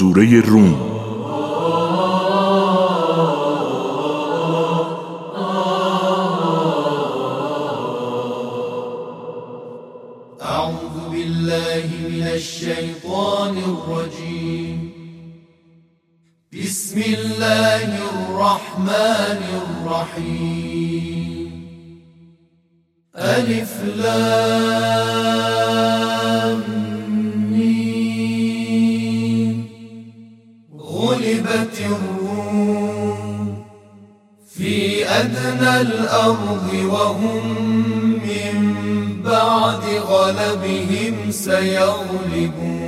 سورة روم أعوذ بالله من الشیطان الرجیم بسم الله الرحمن الرحیم ألف لام. أدنى الأرض وهم من بعد غلبهم سيغلبون.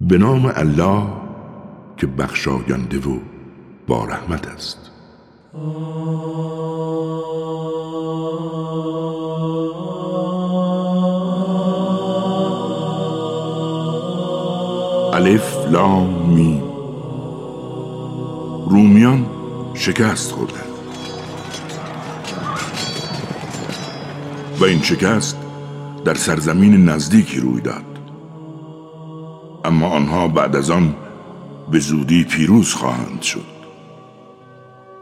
به نام الله که بخشاینده و با رحمت است. الف لام می رومیان شکست خوردند و این شکست در سرزمین نزدیکی روی داد. اما آنها بعد از آن به زودی پیروز خواهند شد.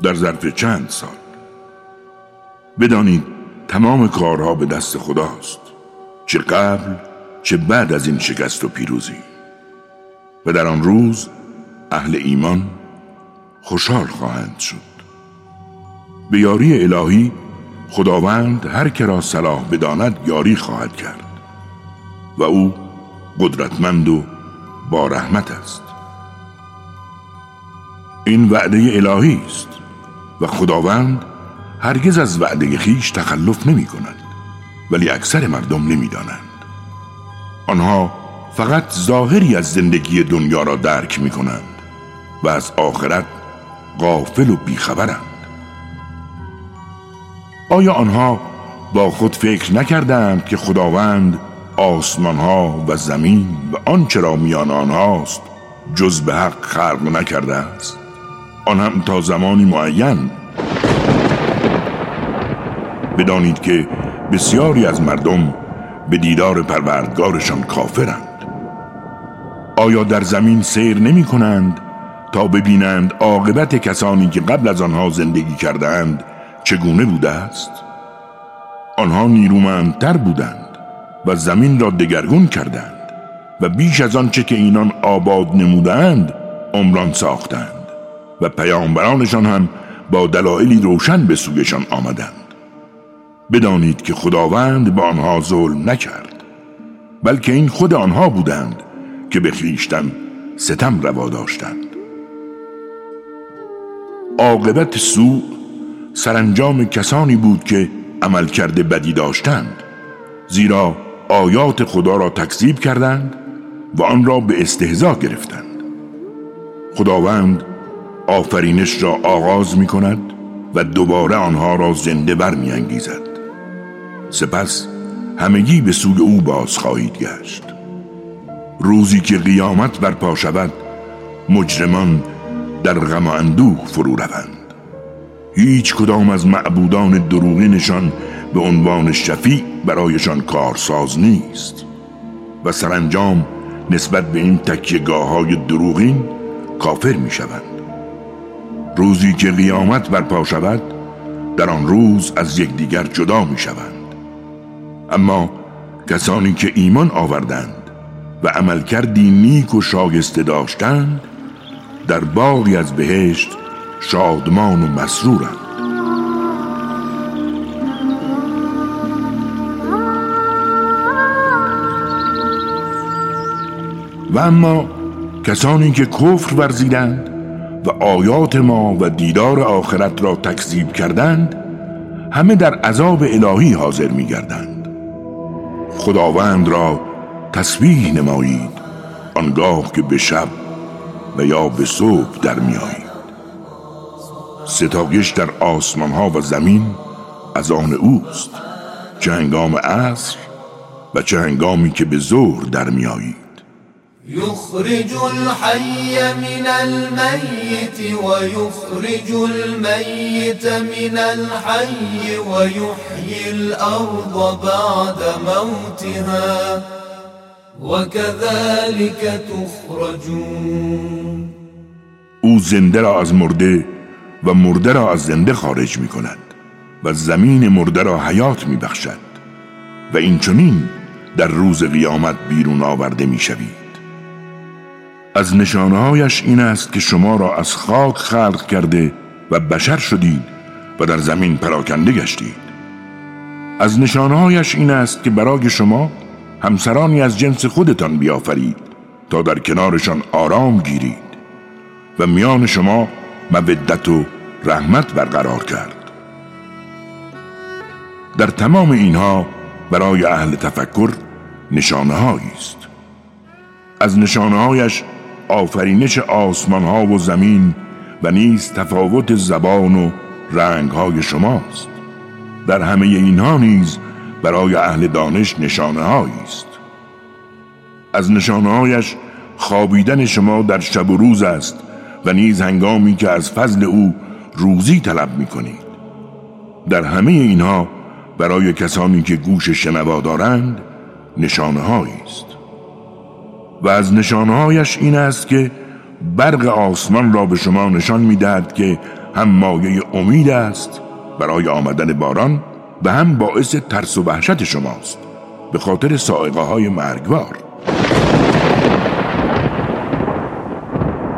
در ظرف چند سال. بدانید تمام کارها به دست خداست. چه قبل چه بعد از این شکست و پیروزی. و در آن روز اهل ایمان خوشحال خواهند شد. به یاری الهی خداوند هر که را صلاح بداند یاری خواهد کرد. و او قدرتمند و با رحمت است. این وعده الهی است و خداوند هرگز از وعده خیش تخلف نمی کند ولی اکثر مردم نمی دانند. آنها فقط ظاهری از زندگی دنیا را درک می کنند و از آخرت غافل و بیخبرند. آیا آنها با خود فکر نکردند که خداوند آسمان ها و زمین و آنچه را میان آنهاست جز به حق خلق نکرده است؟ آن هم تا زمانی معین. بدانید که بسیاری از مردم به دیدار پروردگارشان کافرند. آیا در زمین سیر نمی کنند؟ تا ببینند عاقبت کسانی که قبل از آنها زندگی کردند چگونه بوده است. آنها نیرومندتر بودند و زمین را دگرگون کردند و بیش از آنچه که اینان آباد نمودند عمران ساختند و پیامبرانشان هم با دلایلی روشن به سویشان آمدند. بدانید که خداوند به آنها ظلم نکرد بلکه این خود آنها بودند که به خیشتن ستم روا داشتند. عاقبت سوء سرانجام کسانی بود که عمل کرده بدی داشتند زیرا آیات خدا را تکذیب کردند و آن را به استهزا گرفتند خداوند آفرینش را آغاز می کند و دوباره آنها را زنده بر می انگیزد. سپس همگی به سوی او باز خواهید گشت روزی که قیامت برپا شود مجرمان در غم و اندوه فرو روند. هیچ کدام از معبودان دروغینشان به عنوان شفیع برایشان کارساز نیست و سرانجام نسبت به این تکیهگاه های دروغین کافر می شوند روزی که قیامت برپا شود در آن روز از یکدیگر جدا می شوند اما کسانی که ایمان آوردند و عمل کردی نیک و شایسته داشتند در باقی از بهشت شادمان و مسرورند. و اما کسانی که کفر ورزیدند و آیات ما و دیدار آخرت را تکذیب کردند همه در عذاب الهی حاضر می گردند خداوند را تسبیح نمایید آنگاه که به شب و یا به صبح در می آیید ستایش در آسمان ها و زمین از آن اوست چه هنگام عصر و چه هنگامی که به ظهر در می آیید يخرج الحي من الميت ويخرج الميت من الحي ويحيي الأرض بعد موتها. وكذلك تخرجون. او زنده را از مرده و مرده را از زنده خارج می کند و زمین مرده را حیات می بخشد و این چنین در روز قیامت بیرون آورده می شوید از نشانهایش این است که شما را از خاک خلق کرده و بشر شدید و در زمین پراکنده گشتید. از نشانهایش این است که برای شما همسرانی از جنس خودتان بیافرید تا در کنارشان آرام گیرید و میان شما مودت و رحمت برقرار کرد. در تمام اینها برای اهل تفکر نشانه است. از نشانه آفرینش آسمان ها و زمین و نیز تفاوت زبان و رنگ های شماست. در همه اینها نیز برای اهل دانش نشانه است. از نشانه خوابیدن شما در شب و روز است و نیز هنگامی که از فضل او روزی طلب می کنید در همه اینها برای کسانی که گوش شنوا دارند نشانه است. و از نشانهایش این است که برق آسمان را به شما نشان می‌دهد که هم مایه امید است برای آمدن باران و هم باعث ترس و وحشت شماست. به خاطر سائقه های مرگوار.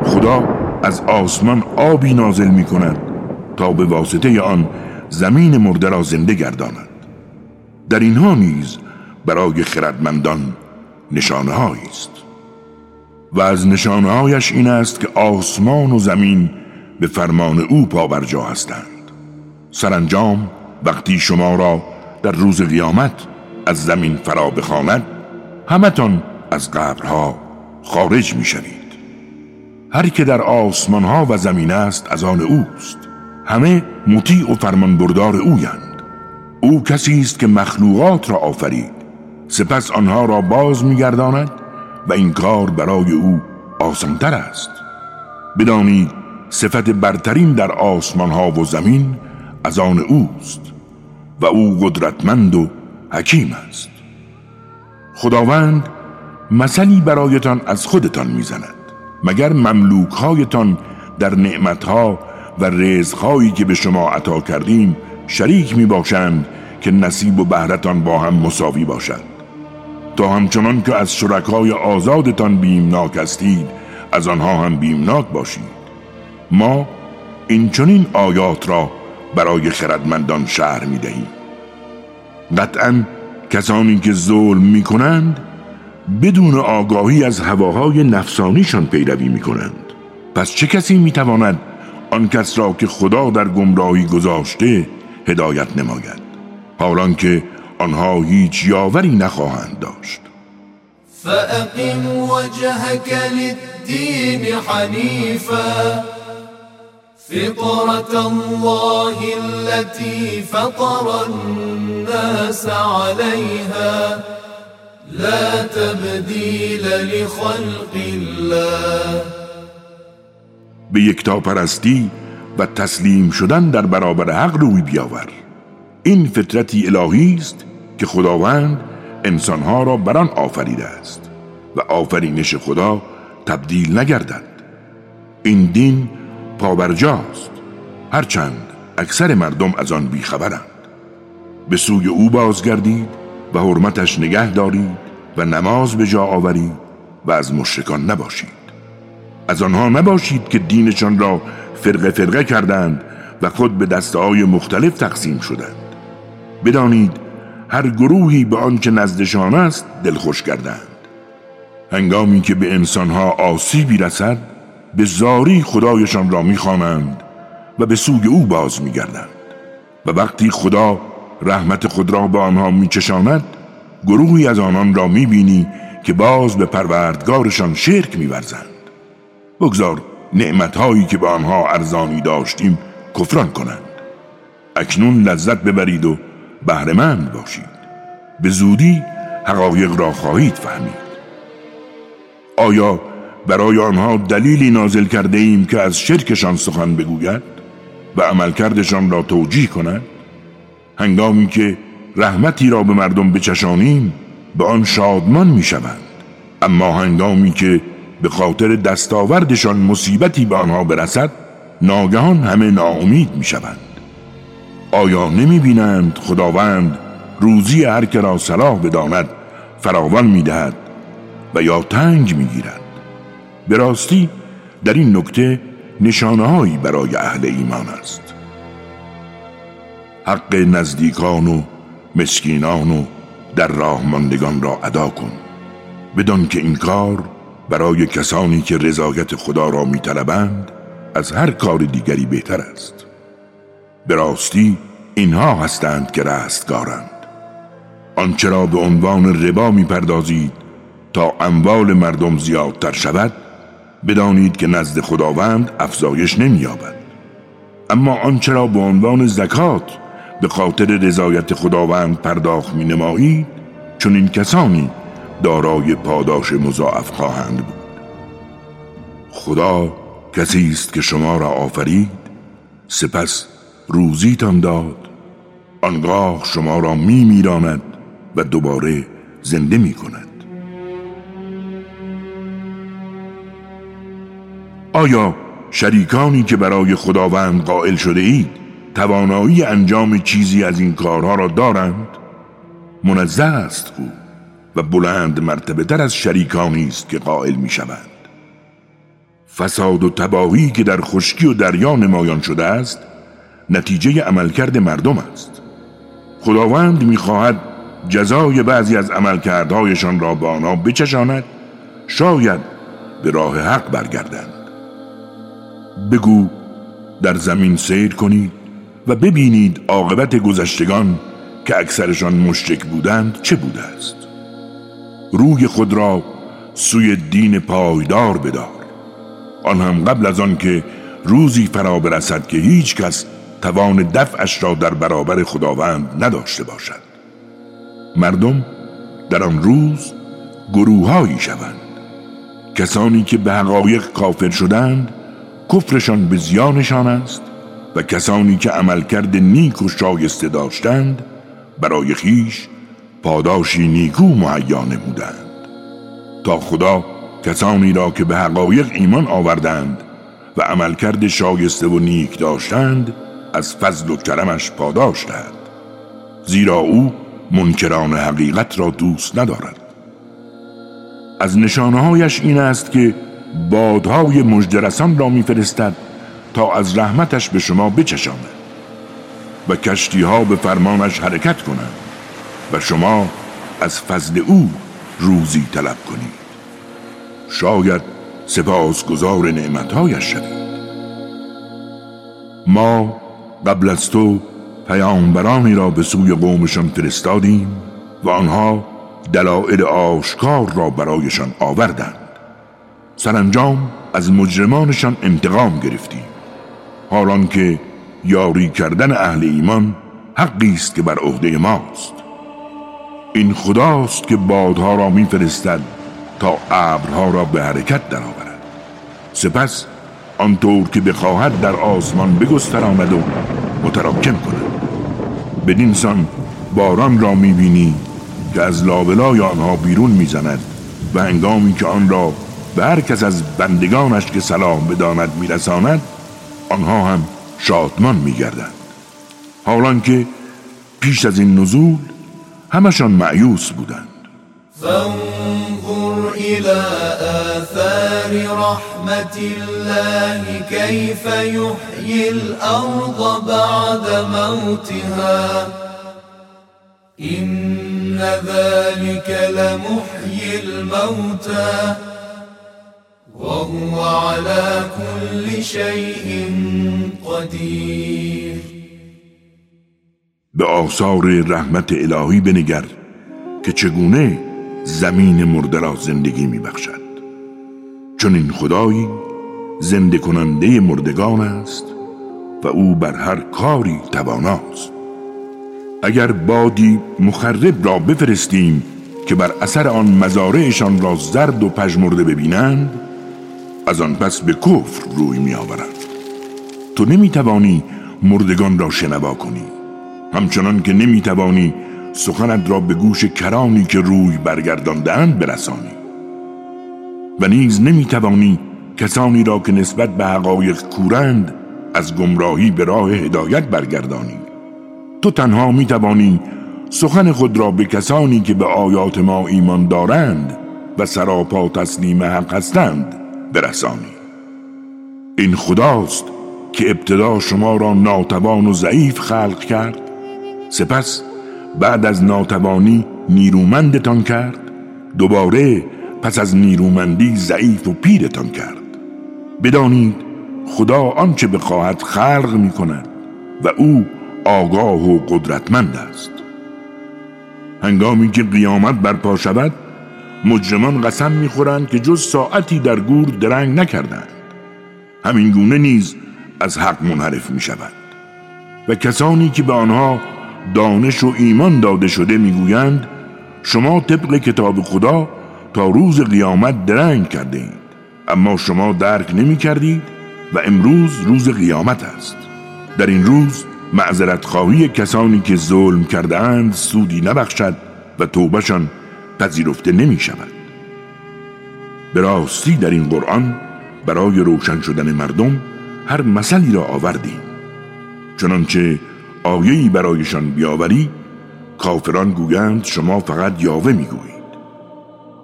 خدا از آسمان آبی نازل می کند تا به واسطه آن زمین مرده را زنده گرداند. در اینها نیز برای خردمندان نشانه است. و از نشانهایش این است که آسمان و زمین به فرمان او پابرجا هستند. سرانجام وقتی شما را در روز قیامت از زمین فرا بخواند همتان از قبرها خارج می شوید هر که در آسمان ها و زمین است از آن اوست. همه مطیع و فرمان بردار اویند. او کسی است که مخلوقات را آفرید. سپس آنها را باز میگرداند و این کار برای او آسانتر است. بدانید صفت برترین در آسمان ها و زمین از آن اوست و او قدرتمند و حکیم است. خداوند مثلی برایتان از خودتان می‌زند مگر مملوک هایتان در نعمتها و رزقهایی که به شما عطا کردیم شریک می باشند که نصیب و بهرتان با هم مساوی باشد؟ تا همچنان که از شرکای آزادتان بیمناک هستید از آنها هم بیمناک باشید. ما این چنین آیات را برای خردمندان شهر می دهیم قطعا کسانی که ظلم می کنند بدون آگاهی از هواهای نفسانیشان پیروی می کنند پس چه کسی می تواند آن کس را که خدا در گمراهی گذاشته هدایت نماید؟ حالان که آنها هیچ یاوری نخواهند داشت. فأقم وجهك للدين حنيفا. فطرة الله التي فطر الناس عليها لا تبدیل لخلق الله. به یکتا پرستی و تسلیم شدن در برابر حق روی بیاور. این فطرتی الهی است که خداوند انسانها را بران آفریده است و آفرینش خدا تبدیل نگردد. این دین پابرجاست. هرچند اکثر مردم از آن بیخبرند. به سوی او بازگردید و حرمتش نگه دارید و نماز به جا آورید و از مشرکان نباشید. از آنها نباشید که دینشان را فرقه فرقه کردند و خود به دسته های مختلف تقسیم شدند. بدانید هر گروهی به آنچه نزدشان است دلخوش کردند هنگامی که به انسانها آسیبی رسد به زاری خدایشان را می‌خوانند و به سوی او باز میگردند. و وقتی خدا رحمت خود را به آنها میچشاند گروهی از آنان را می‌بینی که باز به پروردگارشان شرک میورزند. بگذار نعمتهایی که به آنها ارزانی داشتیم کفران کنند. اکنون لذت ببرید و بهرهمند باشید. به زودی حقایق را خواهید فهمید. آیا برای آنها دلیلی نازل کرده ایم که از شرکشان سخن بگوید و عملکردشان را توجیه کند هنگامی که رحمتی را به مردم بچشانیم به آن شادمان می‌شوند. اما هنگامی که به خاطر دستاوردشان مصیبتی به آنها برسد ناگهان همه ناامید می شوند آیا نمی بینند خداوند روزی هر که را صلاح بداند فراوان می دهد و یا تنگ می گیرد به راستی در این نکته نشانههایی برای اهل ایمان است. حق نزدیکان و مسکینان و در راه ماندگان را ادا کن. بدان که این کار برای کسانی که رضایت خدا را میطلبند از هر کار دیگری بهتر است. به راستی اینها هستند که رستگارند. آنچه را به عنوان ربا می‌پردازید تا اموال مردم زیادتر شود بدانید که نزد خداوند افزایش نمییابد. اما آنچه را به عنوان زکات به خاطر رضایت خداوند پرداخت می نمایید چون این کسانی دارای پاداش مضاعف خواهند بود. خدا کسی است که شما را آفرید سپس روزیتان داد. آنگاه شما را می میراند و دوباره زنده می کند آیا شریکانی که برای خداوند قائل شده اید توانایی انجام چیزی از این کارها را دارند؟ منزه است او و بلند مرتبه تر از شریکانی است که قائل می شوند فساد و تباهی که در خشکی و دریا نمایان شده است نتیجه عملکرد مردم است. خداوند می‌خواهد جزای بعضی از عملکردهایشان را به آنها بچشاند شاید به راه حق برگردند بگو در زمین سیر کنید و ببینید عاقبت گذشتگان که اکثرشان مشرک بودند چه بوده است. روی خود را سوی دین پایدار بدار. آن هم قبل از آن که روزی فرا برسد که هیچ کس توان دفعش را در برابر خداوند نداشته باشد. مردم در آن روز گروههایی شوند. کسانی که به حقایق کافر شدند کفرشان به زیانشان است و کسانی که عملکرد نیک و شایسته داشتند برای خیش پاداشی نیکو معیا نمودند تا خدا کسانی را که به حقایق ایمان آوردند و عملکرد شایسته و نیک داشتند از فضل و کرمش پاداش دهد. زیرا او منکران حقیقت را دوست ندارد. از نشانهایش این است که بادهای مجدرسان را میفرستد تا از رحمتش به شما بچشاند و کشتی ها به فرمانش حرکت کنند و شما از فضل او روزی طلب کنید. شاید سپاسگزار نعمتهایش شوید. ما قبل از تو پیامبرانی را به سوی قومشان فرستادیم و آنها دلائل آشکار را برایشان آوردند. سرانجام از مجرمانشان انتقام گرفتیم. حالان که یاری کردن اهل ایمان حقی است که بر عهده ماست. این خداست که بادها را میفرستد تا ابرها را به حرکت درآورد. سپس آنطور که بخواهد در آسمان بگستراند و متراکم کند. بدین سان باران را می‌بینی که از لابلای آنها بیرون می‌زند و هنگامی که آن را به هر کس از بندگانش که سلام بداند میرساند آنها هم شادمان میگردند. حالان که پیش از این نزول همشان معیوس بودند. فانظر الى آثار رحمت الله كيف يحيي الارض بعد موتها. إن ذلك لمحيي الموتى. وهو على كل شيء به آثار رحمت الهی بنگر که چگونه زمین مرده را زندگی می بخشد چون این خدایی زنده کننده مردگان است و او بر هر کاری تواناست. اگر بادی مخرب را بفرستیم که بر اثر آن مزارعشان را زرد و پژمرده ببینند از آن پس به کفر روی می آورند تو نمی توانی مردگان را شنوا کنی. همچنان که نمی توانی سخنت را به گوش کرانی که روی برگرداندهاند برسانی. و نیز نمی‌توانی کسانی را که نسبت به حقایق کورند از گمراهی به راه هدایت برگردانی. تو تنها می‌توانی سخن خود را به کسانی که به آیات ما ایمان دارند و سراپا تسلیم حق هستند برسانی. این خداست که ابتدا شما را ناتوان و ضعیف خلق کرد سپس بعد از ناتوانی نیرومندتان کرد دوباره پس از نیرومندی ضعیف و پیرتان کرد. بدانید خدا آنچه بخواهد خلق می کند و او آگاه و قدرتمند است. هنگامی که قیامت برپا شود مجرمان قسم می‌خورند که جز ساعتی در گور درنگ نکردند. همین گونه نیز از حق منحرف می شود و کسانی که به آنها دانش و ایمان داده شده می‌گویند شما طبق کتاب خدا تا روز قیامت درنگ کرده اید اما شما درک نمی کردید و امروز روز قیامت است. در این روز معذرت خواهی کسانی که ظلم کرده اند سودی نبخشد و توبهشان پذیرفته نمی شود. به راستی در این قرآن برای روشن شدن مردم هر مثلی را آوردیم. چنانچه آیهی برایشان بیاوری کافران گویند شما فقط یاوه می‌گویید.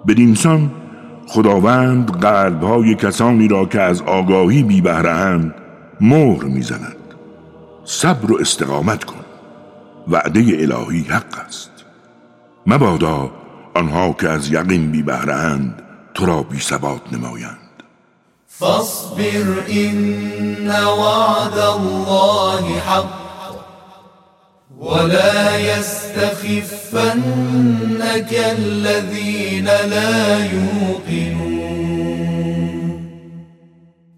بدینسان خداوند قلبهای کسانی را که از آگاهی بی بهرهند مهر می‌زند. صبر و استقامت کن. وعده الهی حق است. مبادا آنها که از یقین بی بهرهند تو را بی ثبات نمایند. فاصبر إن وعد الله حق ولا يستخفنك الذين لا يوقنون.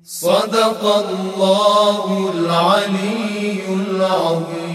صدق الله العلي العظيم.